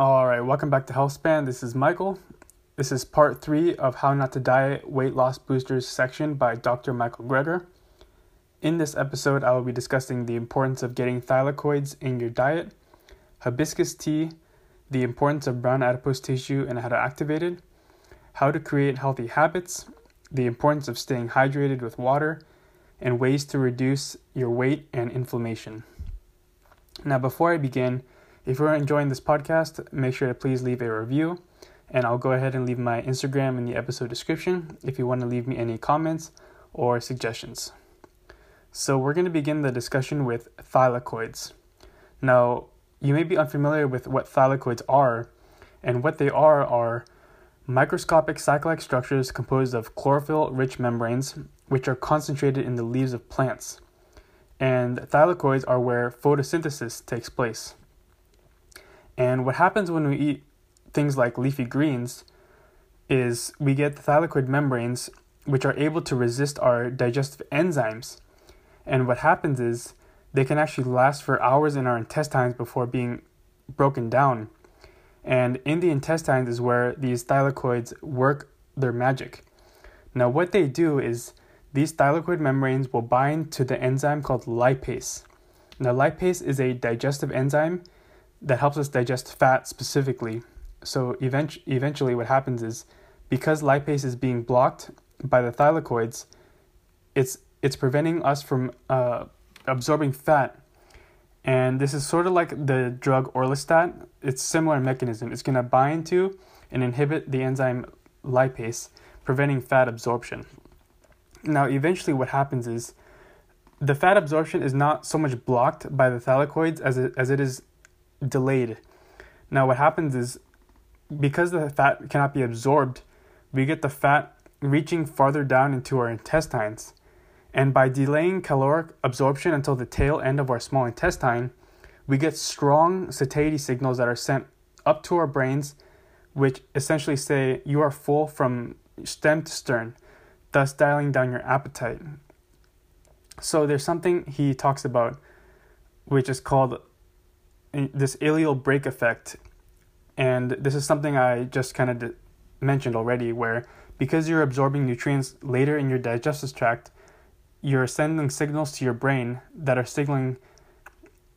All right, welcome back to HealthSpan. This is Michael. This is part three of How Not to Diet Weight Loss Boosters section by Dr. Michael Greger. In this episode, I will be discussing the importance of getting thylakoids in your diet, hibiscus tea, the importance of brown adipose tissue and how to activate it, how to create healthy habits, the importance of staying hydrated with water, and ways to reduce your weight and inflammation. Now, before I begin, if you're enjoying this podcast, make sure to please leave a review. And I'll go ahead and leave my Instagram in the episode description if you want to leave me any comments or suggestions. So, we're going to begin the discussion with thylakoids. Now, you may be unfamiliar with what thylakoids are, and what they are are microscopic cyclic structures composed of chlorophyll rich membranes, which are concentrated in the leaves of plants. And thylakoids are where photosynthesis takes place. And what happens when we eat things like leafy greens is we get the thylakoid membranes which are able to resist our digestive enzymes. And what happens is they can actually last for hours in our intestines before being broken down. And in the intestines is where these thylakoids work their magic. Now, what they do is these thylakoid membranes will bind to the enzyme called lipase. Now, lipase is a digestive enzyme that helps us digest fat specifically. So event- eventually, what happens is because lipase is being blocked by the thylakoids, it's it's preventing us from uh, absorbing fat. And this is sort of like the drug orlistat. It's similar mechanism. It's going to bind to and inhibit the enzyme lipase, preventing fat absorption. Now, eventually, what happens is the fat absorption is not so much blocked by the thylakoids as it, as it is delayed. Now, what happens is because the fat cannot be absorbed, we get the fat reaching farther down into our intestines. And by delaying caloric absorption until the tail end of our small intestine, we get strong satiety signals that are sent up to our brains, which essentially say you are full from stem to stern, thus dialing down your appetite. So there's something he talks about, which is called this ileal brake effect. And this is something I just kind of d- mentioned already, where because you're absorbing nutrients later in your digestive tract, you're sending signals to your brain that are signaling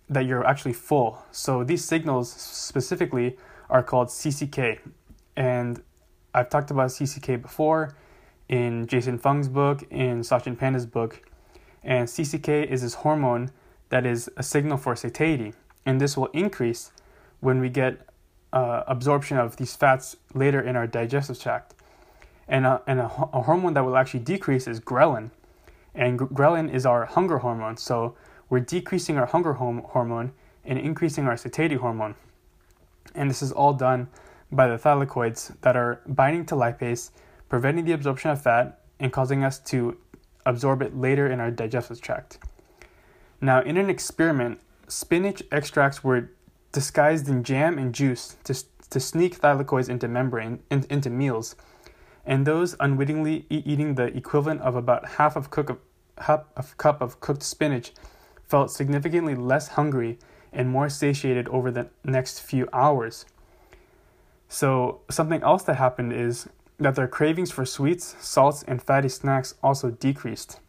that you're actually full. So these signals specifically are called CCK. And I've talked about CCK before in Jason Fung's book, in Sachin Panda's book. And CCK is this hormone that is a signal for satiety and this will increase when we get uh, absorption of these fats later in our digestive tract. And, a, and a, a hormone that will actually decrease is ghrelin. And ghrelin is our hunger hormone. So we're decreasing our hunger hormone and increasing our satiety hormone. And this is all done by the thylakoids that are binding to lipase, preventing the absorption of fat, and causing us to absorb it later in our digestive tract. Now, in an experiment, spinach extracts were disguised in jam and juice to, to sneak thylakoids into membrane in, into meals, and those unwittingly e- eating the equivalent of about half of cook of, half of cup of cooked spinach felt significantly less hungry and more satiated over the next few hours. So something else that happened is that their cravings for sweets, salts, and fatty snacks also decreased.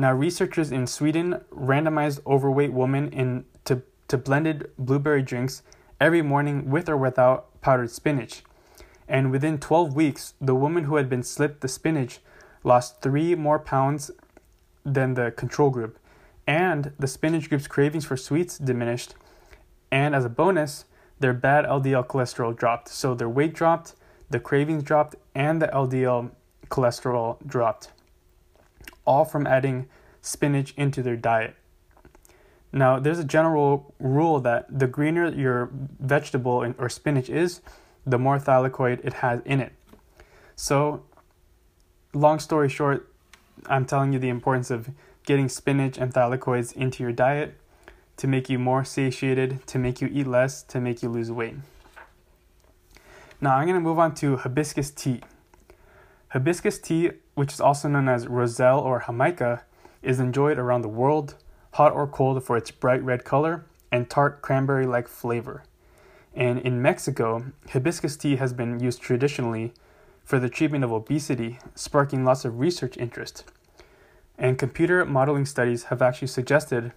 Now, researchers in Sweden randomized overweight women in, to, to blended blueberry drinks every morning with or without powdered spinach. And within 12 weeks, the woman who had been slipped the spinach lost three more pounds than the control group. And the spinach group's cravings for sweets diminished. And as a bonus, their bad LDL cholesterol dropped. So their weight dropped, the cravings dropped, and the LDL cholesterol dropped all from adding spinach into their diet. Now, there's a general rule that the greener your vegetable or spinach is, the more thylakoid it has in it. So, long story short, I'm telling you the importance of getting spinach and thylakoids into your diet to make you more satiated, to make you eat less, to make you lose weight. Now, I'm going to move on to hibiscus tea. Hibiscus tea, which is also known as roselle or jamaica, is enjoyed around the world, hot or cold for its bright red color and tart cranberry like flavor. And in Mexico, hibiscus tea has been used traditionally for the treatment of obesity, sparking lots of research interest. And computer modeling studies have actually suggested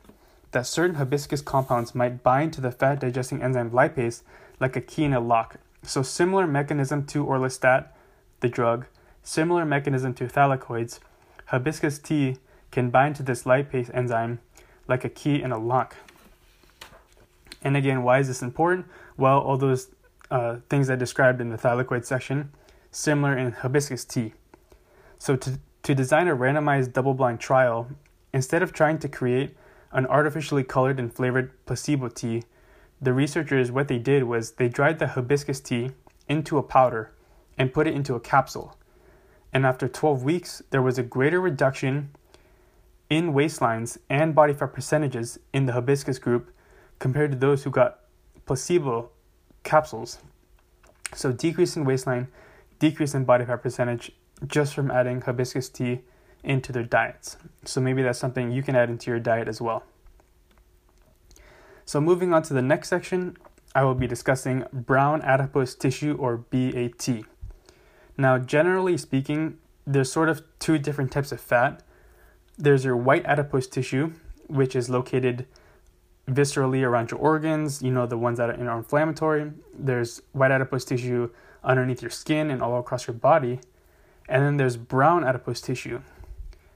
that certain hibiscus compounds might bind to the fat digesting enzyme lipase like a key in a lock. So, similar mechanism to orlistat, the drug, similar mechanism to thylakoids, hibiscus tea can bind to this lipase enzyme like a key in a lock. And again, why is this important? Well, all those uh, things I described in the thylakoid section, similar in hibiscus tea. So, to, to design a randomized double blind trial, instead of trying to create an artificially colored and flavored placebo tea, the researchers, what they did was they dried the hibiscus tea into a powder and put it into a capsule. And after 12 weeks, there was a greater reduction in waistlines and body fat percentages in the hibiscus group compared to those who got placebo capsules. So, decrease in waistline, decrease in body fat percentage just from adding hibiscus tea into their diets. So, maybe that's something you can add into your diet as well. So, moving on to the next section, I will be discussing brown adipose tissue or BAT. Now, generally speaking, there's sort of two different types of fat. There's your white adipose tissue, which is located viscerally around your organs, you know, the ones that are inflammatory. There's white adipose tissue underneath your skin and all across your body. And then there's brown adipose tissue.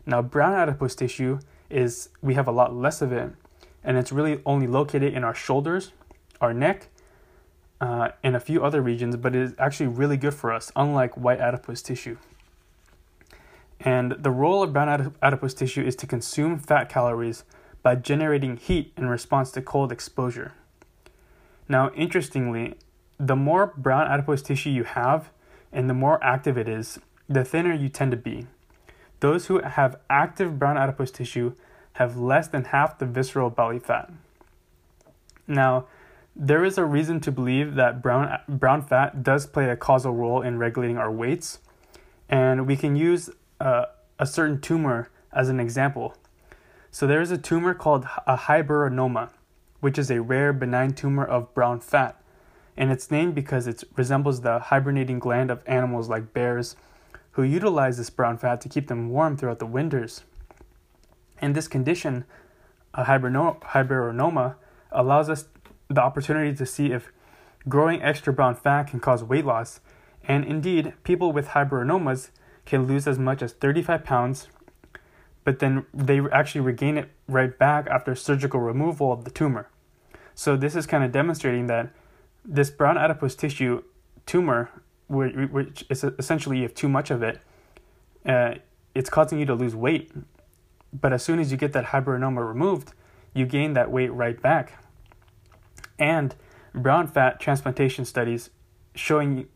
Now, brown adipose tissue is, we have a lot less of it, and it's really only located in our shoulders, our neck, uh, and a few other regions, but it is actually really good for us, unlike white adipose tissue. And the role of brown adipose tissue is to consume fat calories by generating heat in response to cold exposure. Now, interestingly, the more brown adipose tissue you have and the more active it is, the thinner you tend to be. Those who have active brown adipose tissue have less than half the visceral belly fat. Now, there is a reason to believe that brown, brown fat does play a causal role in regulating our weights, and we can use uh, a certain tumor as an example. So, there is a tumor called a hiberinoma, which is a rare benign tumor of brown fat, and it's named because it resembles the hibernating gland of animals like bears, who utilize this brown fat to keep them warm throughout the winters. And this condition, a hiberinoma, allows us the opportunity to see if growing extra brown fat can cause weight loss, and indeed, people with hiberinomas can lose as much as 35 pounds, but then they actually regain it right back after surgical removal of the tumor. So, this is kind of demonstrating that this brown adipose tissue tumor, which is essentially you have too much of it, uh, it's causing you to lose weight. But as soon as you get that hiberinoma removed, you gain that weight right back and brown fat transplantation studies showing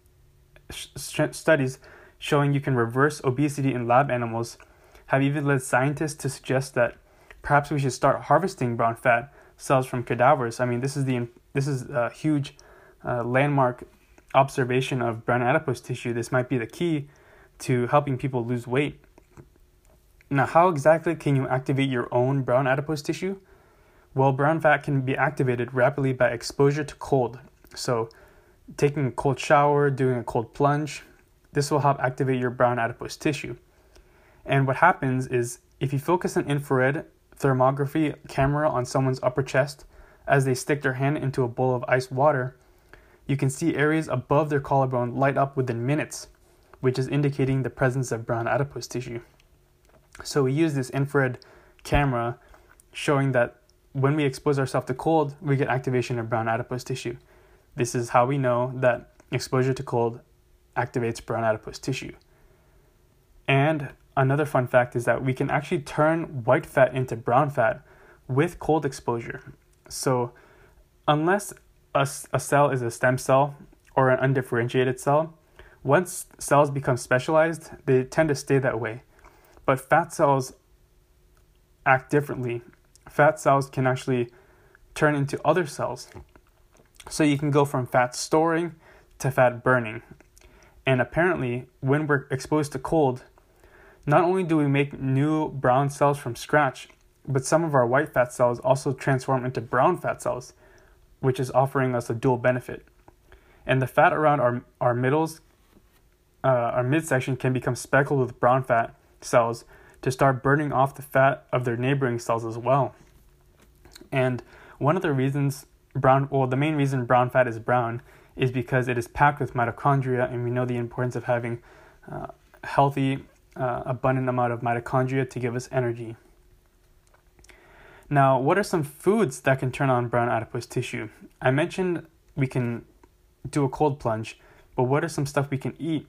studies showing you can reverse obesity in lab animals have even led scientists to suggest that perhaps we should start harvesting brown fat cells from cadavers. I mean, this is the this is a huge uh, landmark observation of brown adipose tissue. This might be the key to helping people lose weight. Now, how exactly can you activate your own brown adipose tissue? Well, brown fat can be activated rapidly by exposure to cold. So, taking a cold shower, doing a cold plunge, this will help activate your brown adipose tissue. And what happens is if you focus an infrared thermography camera on someone's upper chest as they stick their hand into a bowl of ice water, you can see areas above their collarbone light up within minutes, which is indicating the presence of brown adipose tissue. So we use this infrared camera showing that when we expose ourselves to cold, we get activation of brown adipose tissue. This is how we know that exposure to cold activates brown adipose tissue. And another fun fact is that we can actually turn white fat into brown fat with cold exposure. So, unless a, a cell is a stem cell or an undifferentiated cell, once cells become specialized, they tend to stay that way. But fat cells act differently fat cells can actually turn into other cells. So you can go from fat storing to fat burning. And apparently, when we're exposed to cold, not only do we make new brown cells from scratch, but some of our white fat cells also transform into brown fat cells. which is offering us a dual benefit. And the fat around our, our middles, uh, our midsection can become speckled with brown fat cells to start burning off the fat of their neighboring cells as well. And one of the reasons brown, well, the main reason brown fat is brown is because it is packed with mitochondria, and we know the importance of having uh, healthy, uh, abundant amount of mitochondria to give us energy. Now, what are some foods that can turn on brown adipose tissue? I mentioned we can do a cold plunge, but what are some stuff we can eat?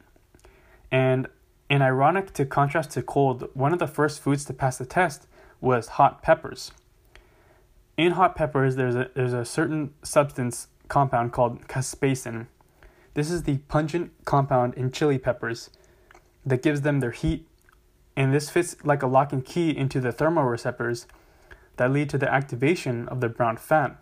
And in ironic to contrast to cold, one of the first foods to pass the test was hot peppers. In hot peppers, there's a, there's a certain substance compound called capsaicin. This is the pungent compound in chili peppers that gives them their heat, and this fits like a lock and key into the thermoreceptors that lead to the activation of the brown fat.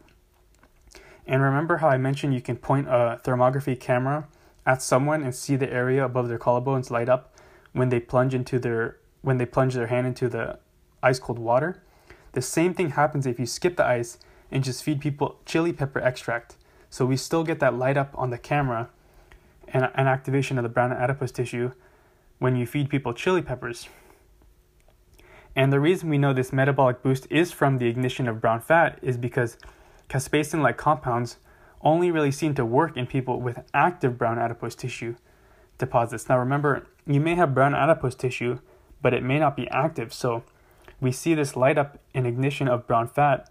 And remember how I mentioned you can point a thermography camera at someone and see the area above their collarbones light up when they plunge into their when they plunge their hand into the ice cold water? The same thing happens if you skip the ice and just feed people chili pepper extract. So we still get that light up on the camera and an activation of the brown adipose tissue when you feed people chili peppers. And the reason we know this metabolic boost is from the ignition of brown fat is because capsaicin like compounds only really seem to work in people with active brown adipose tissue deposits. Now remember, you may have brown adipose tissue, but it may not be active. So we see this light up in ignition of brown fat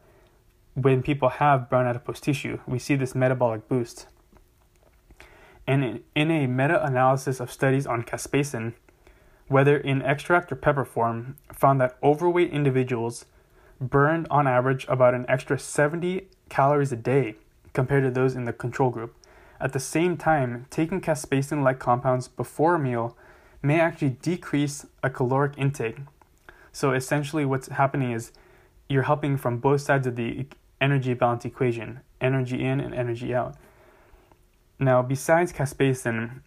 when people have brown adipose tissue. We see this metabolic boost. And in a meta analysis of studies on capsaicin, whether in extract or pepper form, found that overweight individuals burned on average about an extra 70 calories a day compared to those in the control group. At the same time, taking capsaicin like compounds before a meal may actually decrease a caloric intake. So essentially, what's happening is you're helping from both sides of the energy balance equation energy in and energy out. Now, besides capsaicin,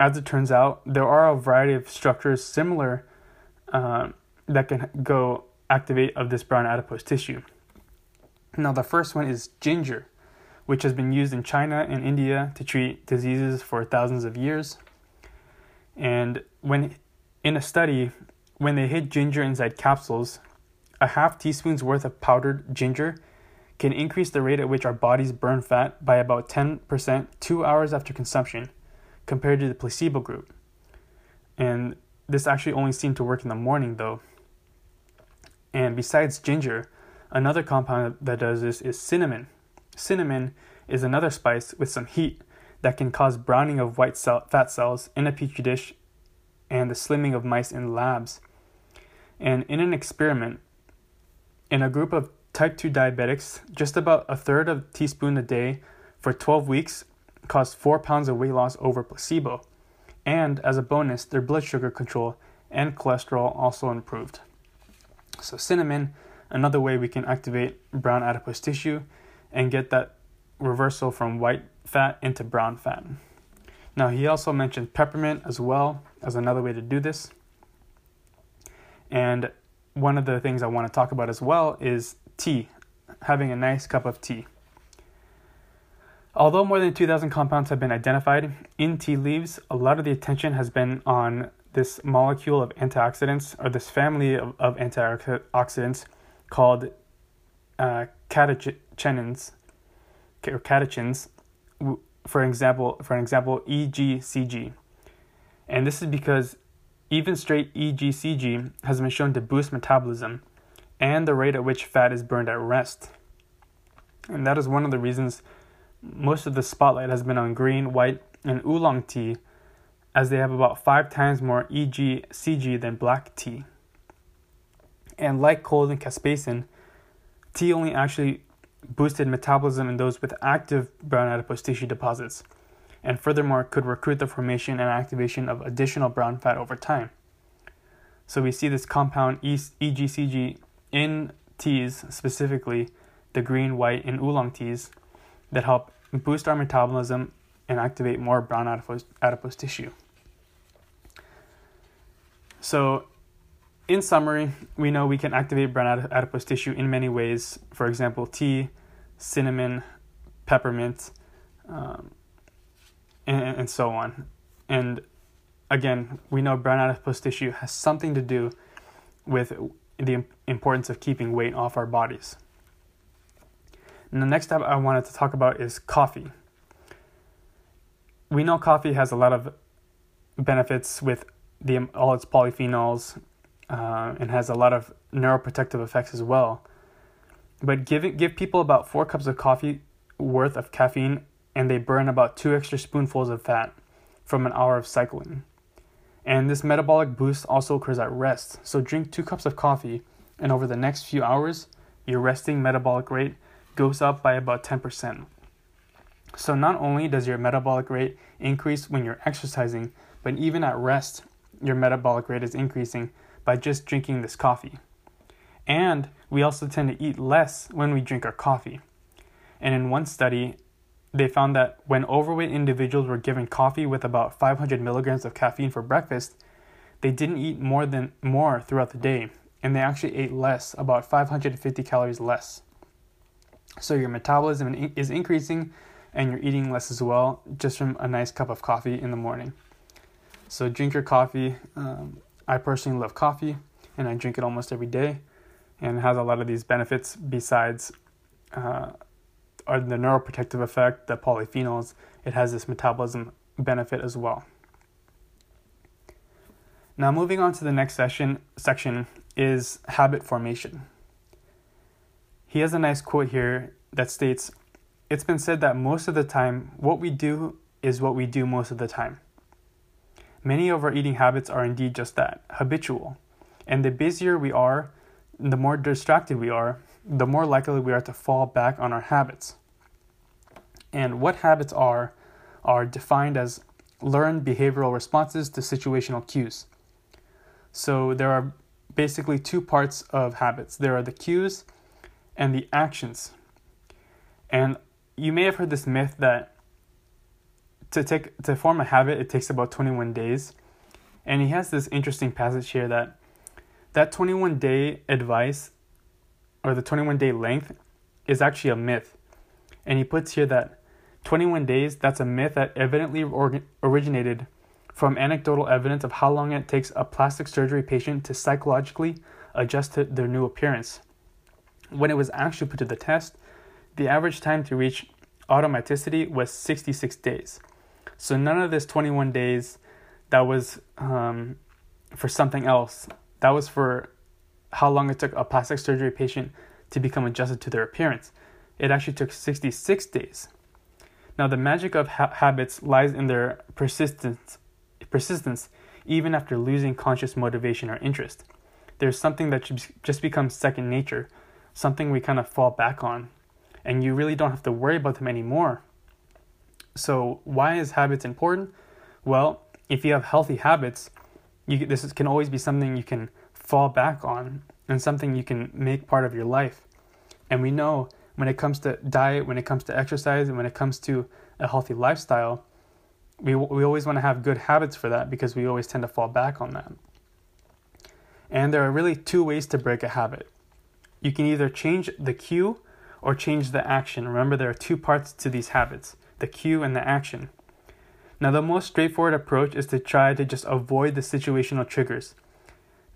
as it turns out, there are a variety of structures similar uh, that can go activate of this brown adipose tissue. Now, the first one is ginger, which has been used in China and India to treat diseases for thousands of years. And when in a study, when they hid ginger inside capsules, a half teaspoon's worth of powdered ginger can increase the rate at which our bodies burn fat by about 10% two hours after consumption compared to the placebo group. And this actually only seemed to work in the morning though. And besides ginger, another compound that does this is cinnamon. Cinnamon is another spice with some heat that can cause browning of white cell, fat cells in a petri dish and the slimming of mice in labs. And in an experiment, in a group of type 2 diabetics, just about a third of a teaspoon a day for 12 weeks caused 4 pounds of weight loss over placebo. And as a bonus, their blood sugar control and cholesterol also improved. So, cinnamon, another way we can activate brown adipose tissue and get that reversal from white fat into brown fat. Now, he also mentioned peppermint as well as another way to do this. And one of the things I want to talk about as well is tea, having a nice cup of tea. Although more than 2,000 compounds have been identified in tea leaves, a lot of the attention has been on this molecule of antioxidants, or this family of, of antioxidants called uh, catechinins, or catechins, for example, for an example, EGCG. And this is because even straight EGCG has been shown to boost metabolism and the rate at which fat is burned at rest. And that is one of the reasons most of the spotlight has been on green, white, and oolong tea, as they have about five times more EGCG than black tea. And like cold and capsaicin, tea only actually boosted metabolism in those with active brown adipose tissue deposits, and furthermore could recruit the formation and activation of additional brown fat over time. So we see this compound EGCG in teas, specifically the green, white, and oolong teas, that help boost our metabolism and activate more brown adipose, adipose tissue. So, in summary, we know we can activate brown adipose tissue in many ways. For example, tea, cinnamon, peppermint, um, and, and so on. And again, we know brown adipose tissue has something to do with the importance of keeping weight off our bodies. And the next step I wanted to talk about is coffee. We know coffee has a lot of benefits with the all its polyphenols uh, and has a lot of neuroprotective effects as well. But give give people about four cups of coffee worth of caffeine, and they burn about two extra spoonfuls of fat from an hour of cycling. And this metabolic boost also occurs at rest. So drink two cups of coffee, and over the next few hours, your resting metabolic rate goes up by about 10%. So not only does your metabolic rate increase when you're exercising, but even at rest, your metabolic rate is increasing by just drinking this coffee. And we also tend to eat less when we drink our coffee. And in one study, they found that when overweight individuals were given coffee with about 500 milligrams of caffeine for breakfast, they didn't eat more than more throughout the day, and they actually ate less, about 550 calories less. So your metabolism is increasing, and you're eating less as well, just from a nice cup of coffee in the morning. So drink your coffee. Um, I personally love coffee, and I drink it almost every day, and it has a lot of these benefits besides. Uh, are the neuroprotective effect, the polyphenols, it has this metabolism benefit as well. Now, moving on to the next session, section is habit formation. He has a nice quote here that states It's been said that most of the time, what we do is what we do most of the time. Many of our eating habits are indeed just that habitual. And the busier we are, the more distracted we are, the more likely we are to fall back on our habits. And what habits are, are defined as learned behavioral responses to situational cues. So there are basically two parts of habits there are the cues and the actions. And you may have heard this myth that to take to form a habit it takes about 21 days. And he has this interesting passage here that that 21 day advice or the 21 day length is actually a myth. And he puts here that 21 days, that's a myth that evidently originated from anecdotal evidence of how long it takes a plastic surgery patient to psychologically adjust to their new appearance. When it was actually put to the test, the average time to reach automaticity was 66 days. So none of this 21 days that was um, for something else. That was for how long it took a plastic surgery patient to become adjusted to their appearance. It actually took 66 days. Now, the magic of ha- habits lies in their persistence, persistence even after losing conscious motivation or interest. There's something that just becomes second nature, something we kind of fall back on, and you really don't have to worry about them anymore. So, why is habits important? Well, if you have healthy habits, you, this is, can always be something you can fall back on and something you can make part of your life. And we know when it comes to diet, when it comes to exercise, and when it comes to a healthy lifestyle, we, we always want to have good habits for that because we always tend to fall back on that. And there are really two ways to break a habit. You can either change the cue or change the action. Remember, there are two parts to these habits the cue and the action. Now, the most straightforward approach is to try to just avoid the situational triggers.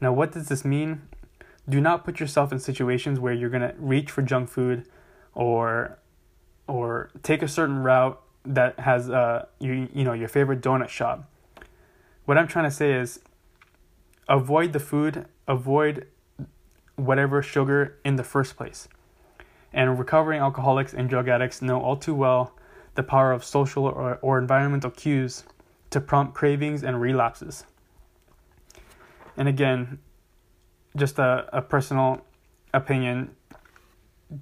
Now, what does this mean? Do not put yourself in situations where you're going to reach for junk food or or take a certain route that has uh you you know your favorite donut shop. What I'm trying to say is avoid the food, avoid whatever sugar in the first place. And recovering alcoholics and drug addicts know all too well the power of social or, or environmental cues to prompt cravings and relapses. And again, just a, a personal opinion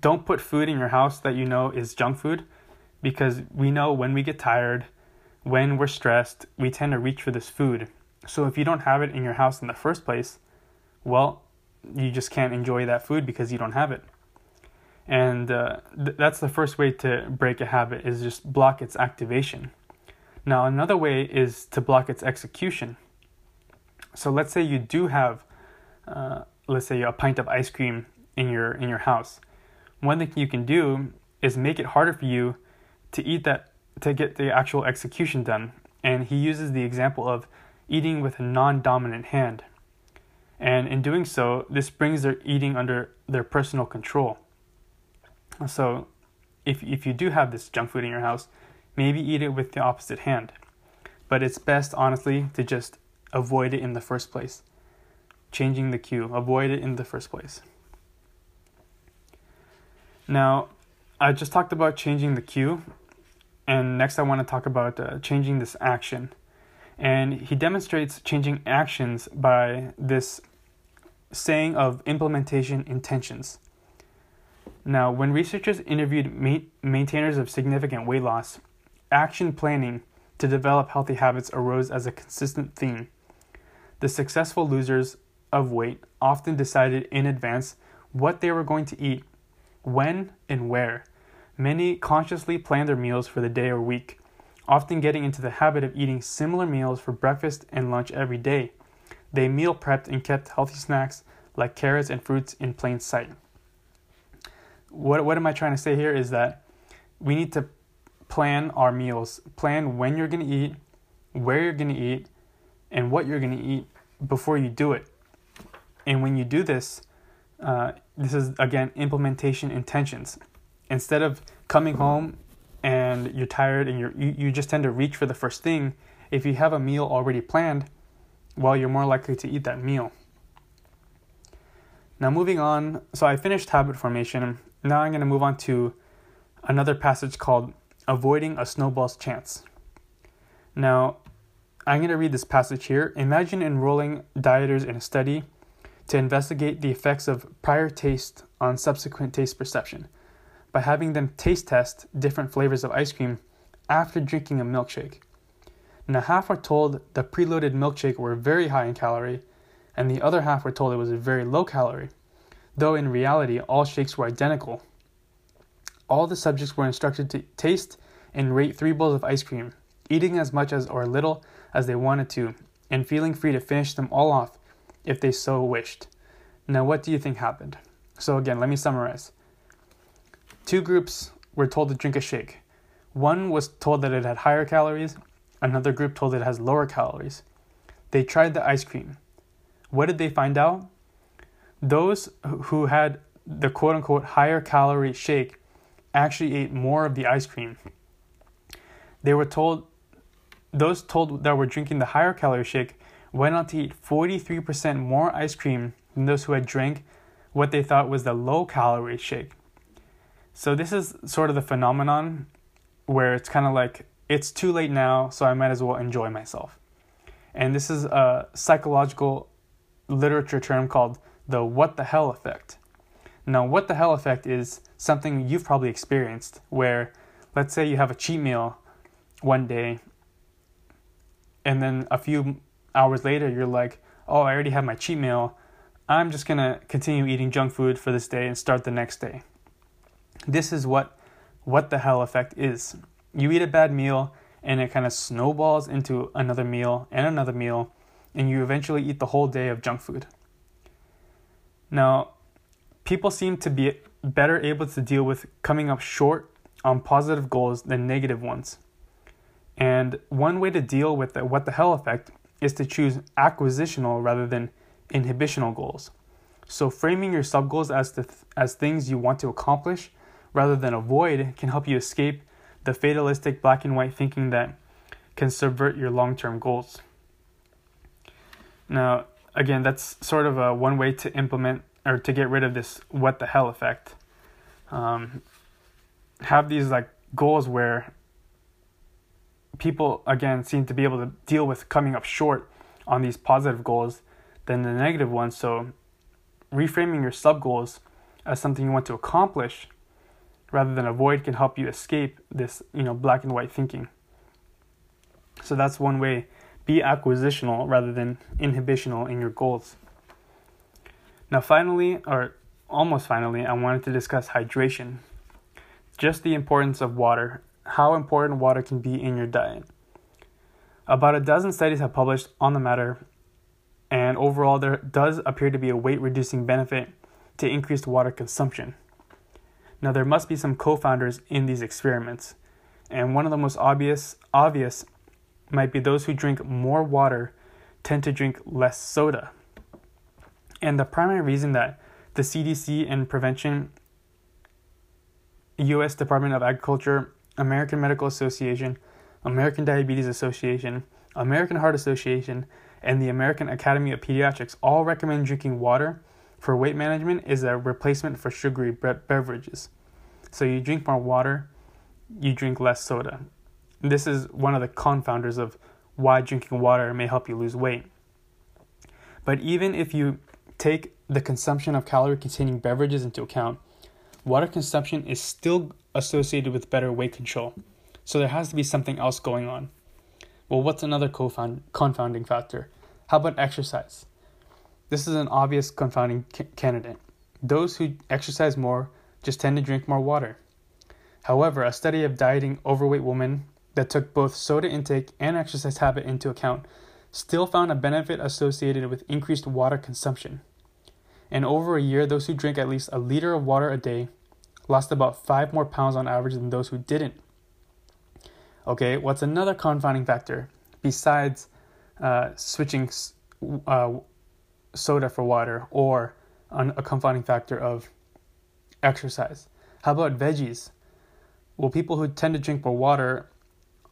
don't put food in your house that you know is junk food because we know when we get tired, when we're stressed, we tend to reach for this food. So if you don't have it in your house in the first place, well, you just can't enjoy that food because you don't have it. And uh, th- that's the first way to break a habit is just block its activation. Now another way is to block its execution. So let's say you do have, uh, let's say a pint of ice cream in your in your house one thing you can do is make it harder for you to eat that to get the actual execution done. And he uses the example of eating with a non-dominant hand. And in doing so, this brings their eating under their personal control. So if if you do have this junk food in your house, maybe eat it with the opposite hand. But it's best honestly to just avoid it in the first place. Changing the cue, avoid it in the first place. Now, I just talked about changing the cue, and next I want to talk about uh, changing this action. And he demonstrates changing actions by this saying of implementation intentions. Now, when researchers interviewed ma- maintainers of significant weight loss, action planning to develop healthy habits arose as a consistent theme. The successful losers of weight often decided in advance what they were going to eat, when, and where. Many consciously planned their meals for the day or week, often getting into the habit of eating similar meals for breakfast and lunch every day. They meal prepped and kept healthy snacks like carrots and fruits in plain sight. What, what am I trying to say here is that we need to plan our meals, plan when you're going to eat, where you're going to eat, and what you're going to eat before you do it. And when you do this, uh, this is again implementation intentions. Instead of coming home and you're tired and you're, you, you just tend to reach for the first thing, if you have a meal already planned, well, you're more likely to eat that meal. Now, moving on, so I finished habit formation. Now I'm going to move on to another passage called Avoiding a Snowball's Chance. Now, I'm going to read this passage here. Imagine enrolling dieters in a study to investigate the effects of prior taste on subsequent taste perception by having them taste test different flavors of ice cream after drinking a milkshake. Now, half were told the preloaded milkshake were very high in calorie and the other half were told it was a very low calorie, though in reality all shakes were identical. All the subjects were instructed to taste and rate three bowls of ice cream, eating as much as or little as they wanted to, and feeling free to finish them all off if they so wished. Now, what do you think happened? So, again, let me summarize. Two groups were told to drink a shake. One was told that it had higher calories, another group told it has lower calories. They tried the ice cream. What did they find out? Those who had the quote unquote higher calorie shake actually ate more of the ice cream. They were told, those told that were drinking the higher calorie shake went on to eat 43% more ice cream than those who had drank what they thought was the low calorie shake. So, this is sort of the phenomenon where it's kind of like it's too late now, so I might as well enjoy myself. And this is a psychological literature term called the what the hell effect. Now, what the hell effect is something you've probably experienced where, let's say, you have a cheat meal one day, and then a few hours later, you're like, oh, I already had my cheat meal. I'm just gonna continue eating junk food for this day and start the next day. This is what what the hell effect is. You eat a bad meal and it kind of snowballs into another meal and another meal and you eventually eat the whole day of junk food. Now, people seem to be better able to deal with coming up short on positive goals than negative ones. And one way to deal with the what the hell effect is to choose acquisitional rather than inhibitional goals. So framing your sub goals as th- as things you want to accomplish rather than avoid can help you escape the fatalistic black and white thinking that can subvert your long-term goals. Now, again, that's sort of a one way to implement or to get rid of this what the hell effect. Um, have these like goals where people again seem to be able to deal with coming up short on these positive goals than the negative ones. So, reframing your sub goals as something you want to accomplish rather than avoid can help you escape this you know black and white thinking. So that's one way be acquisitional rather than inhibitional in your goals. Now, finally, or almost finally, I wanted to discuss hydration. Just the importance of water, how important water can be in your diet. About a dozen studies have published on the matter, and overall, there does appear to be a weight reducing benefit to increased water consumption. Now, there must be some confounders in these experiments. And one of the most obvious obvious might be those who drink more water tend to drink less soda. And the primary reason that the CDC and Prevention, US Department of Agriculture, American Medical Association, American Diabetes Association, American Heart Association, and the American Academy of Pediatrics all recommend drinking water for weight management is a replacement for sugary beverages. So you drink more water, you drink less soda. This is one of the confounders of why drinking water may help you lose weight. But even if you take the consumption of calorie containing beverages into account, water consumption is still associated with better weight control. So there has to be something else going on. Well, what's another confounding factor? How about exercise? This is an obvious confounding ca- candidate. Those who exercise more just tend to drink more water. However, a study of dieting overweight women that took both soda intake and exercise habit into account still found a benefit associated with increased water consumption. And over a year, those who drank at least a liter of water a day lost about 5 more pounds on average than those who didn't. Okay, what's another confounding factor besides uh, switching uh, soda for water or a confounding factor of exercise? How about veggies? Well, people who tend to drink more water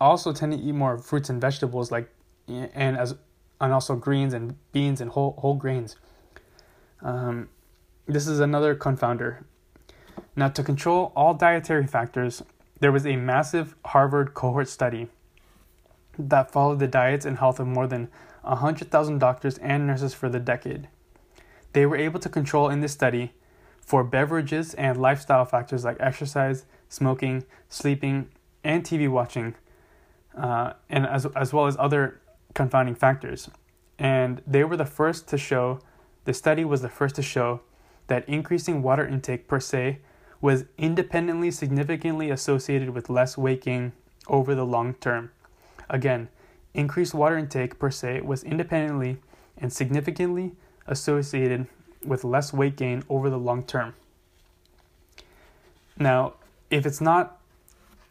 also tend to eat more fruits and vegetables, like and as and also greens and beans and whole whole grains. Um, this is another confounder. Now, to control all dietary factors, there was a massive Harvard cohort study that followed the diets and health of more than 100,000 doctors and nurses for the decade. They were able to control in this study for beverages and lifestyle factors like exercise, smoking, sleeping, and TV watching, uh, and as, as well as other confounding factors. And they were the first to show, the study was the first to show that increasing water intake per se was independently significantly associated with less weight gain over the long term. Again, increased water intake per se was independently and significantly associated with less weight gain over the long term. Now, if it's not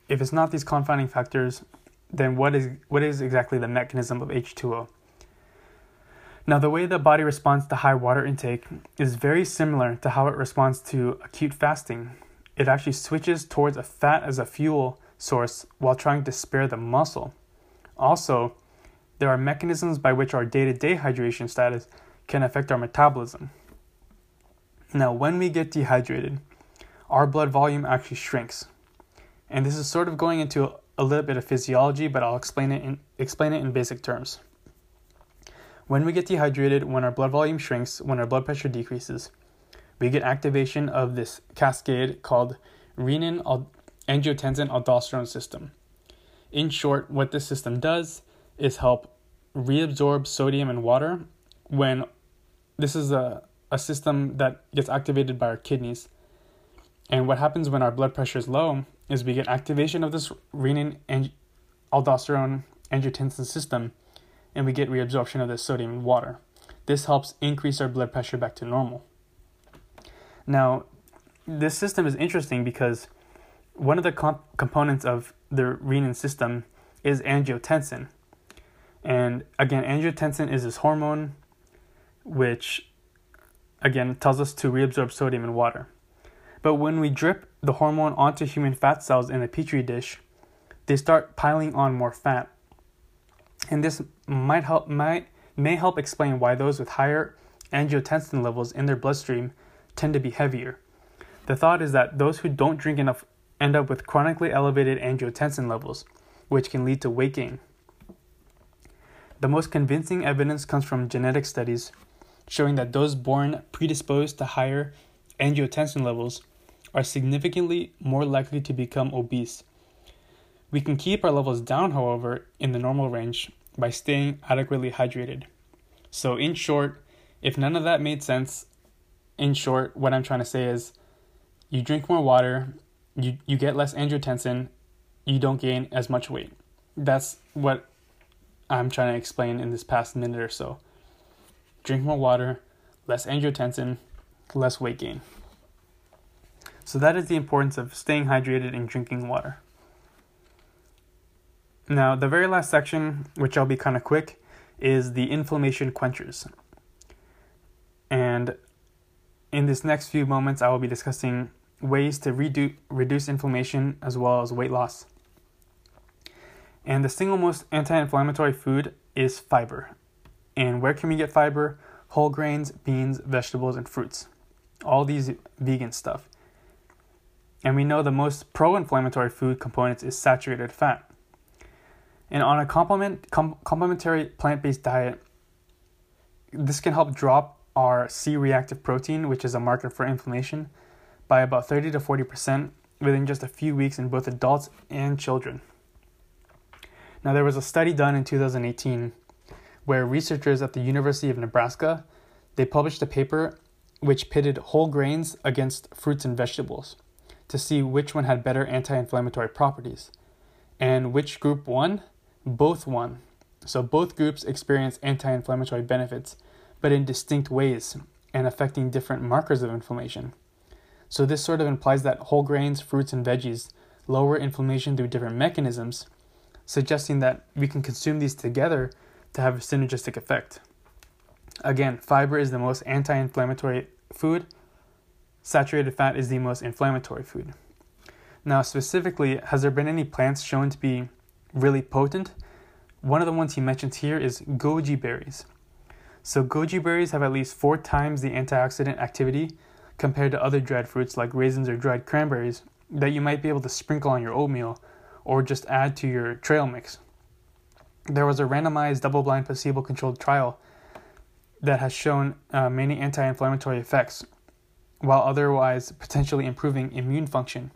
if it's not these confounding factors, then what is what is exactly the mechanism of H2O? Now, the way the body responds to high water intake is very similar to how it responds to acute fasting. It actually switches towards a fat as a fuel source while trying to spare the muscle. Also, there are mechanisms by which our day to day hydration status can affect our metabolism. Now, when we get dehydrated, our blood volume actually shrinks. And this is sort of going into a little bit of physiology, but I'll explain it in, explain it in basic terms. When we get dehydrated, when our blood volume shrinks, when our blood pressure decreases, we get activation of this cascade called renin angiotensin aldosterone system. In short, what this system does is help reabsorb sodium and water when this is a, a system that gets activated by our kidneys. And what happens when our blood pressure is low is we get activation of this renin aldosterone angiotensin system and we get reabsorption of the sodium in water. This helps increase our blood pressure back to normal. Now, this system is interesting because one of the comp- components of the renin system is angiotensin. And again, angiotensin is this hormone which again tells us to reabsorb sodium in water. But when we drip the hormone onto human fat cells in a petri dish, they start piling on more fat and this might help might may help explain why those with higher angiotensin levels in their bloodstream tend to be heavier. The thought is that those who don't drink enough end up with chronically elevated angiotensin levels, which can lead to weight gain. The most convincing evidence comes from genetic studies showing that those born predisposed to higher angiotensin levels are significantly more likely to become obese. We can keep our levels down, however, in the normal range by staying adequately hydrated. So, in short, if none of that made sense, in short, what I'm trying to say is you drink more water, you, you get less angiotensin, you don't gain as much weight. That's what I'm trying to explain in this past minute or so. Drink more water, less angiotensin, less weight gain. So, that is the importance of staying hydrated and drinking water. Now, the very last section, which I'll be kind of quick, is the inflammation quenchers. And in this next few moments, I will be discussing ways to redu- reduce inflammation as well as weight loss. And the single most anti inflammatory food is fiber. And where can we get fiber? Whole grains, beans, vegetables, and fruits. All these vegan stuff. And we know the most pro inflammatory food components is saturated fat. And on a complement, com- complementary plant based diet, this can help drop our C reactive protein, which is a marker for inflammation, by about 30 to 40% within just a few weeks in both adults and children. Now, there was a study done in 2018 where researchers at the University of Nebraska they published a paper which pitted whole grains against fruits and vegetables to see which one had better anti-inflammatory properties. And which group won? Both won. So both groups experienced anti-inflammatory benefits, but in distinct ways and affecting different markers of inflammation. So this sort of implies that whole grains, fruits and veggies lower inflammation through different mechanisms suggesting that we can consume these together to have a synergistic effect. Again, fiber is the most anti inflammatory food, saturated fat is the most inflammatory food. Now, specifically, has there been any plants shown to be really potent? One of the ones he mentions here is goji berries. So, goji berries have at least four times the antioxidant activity compared to other dried fruits like raisins or dried cranberries that you might be able to sprinkle on your oatmeal or just add to your trail mix. There was a randomized double blind placebo controlled trial that has shown uh, many anti inflammatory effects while otherwise potentially improving immune function.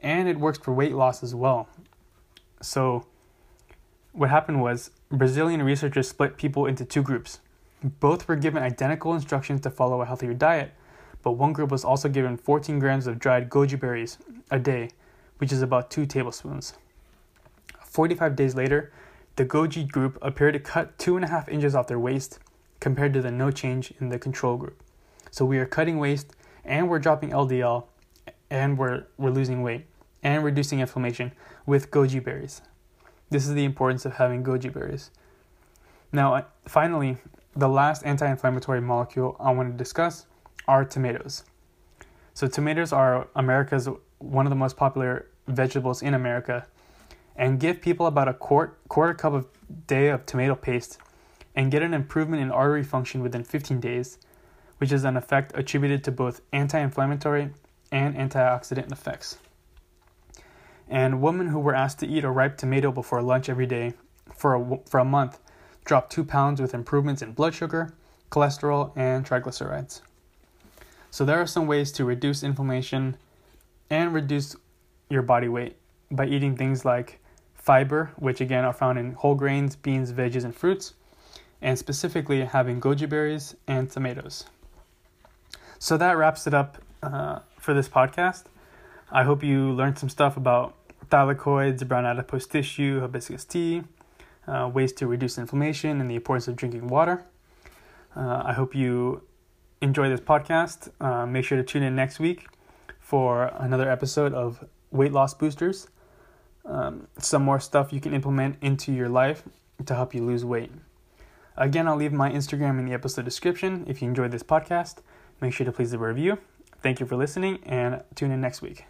And it works for weight loss as well. So, what happened was Brazilian researchers split people into two groups. Both were given identical instructions to follow a healthier diet, but one group was also given 14 grams of dried goji berries a day which is about 2 tablespoons. 45 days later, the Goji group appeared to cut 2.5 inches off their waist compared to the no change in the control group. So we are cutting waist and we're dropping LDL and we're, we're losing weight and reducing inflammation with goji berries. This is the importance of having goji berries. Now, uh, finally, the last anti inflammatory molecule I want to discuss are tomatoes. So, tomatoes are America's one of the most popular vegetables in America, and give people about a quart, quarter cup of day of tomato paste and get an improvement in artery function within 15 days, which is an effect attributed to both anti inflammatory and antioxidant effects. And women who were asked to eat a ripe tomato before lunch every day for a, for a month dropped 2 pounds with improvements in blood sugar, cholesterol, and triglycerides. So, there are some ways to reduce inflammation and reduce your body weight by eating things like fiber, which again are found in whole grains, beans, veggies, and fruits, and specifically having goji berries and tomatoes. So that wraps it up uh, for this podcast. I hope you learned some stuff about thylakoids, brown adipose tissue, hibiscus tea, uh, ways to reduce inflammation, and the importance of drinking water. Uh, I hope you enjoy this podcast. Uh, make sure to tune in next week for another episode of Weight Loss Boosters. Um, some more stuff you can implement into your life to help you lose weight. Again, I'll leave my Instagram in the episode description. If you enjoyed this podcast, make sure to please leave a review. Thank you for listening and tune in next week.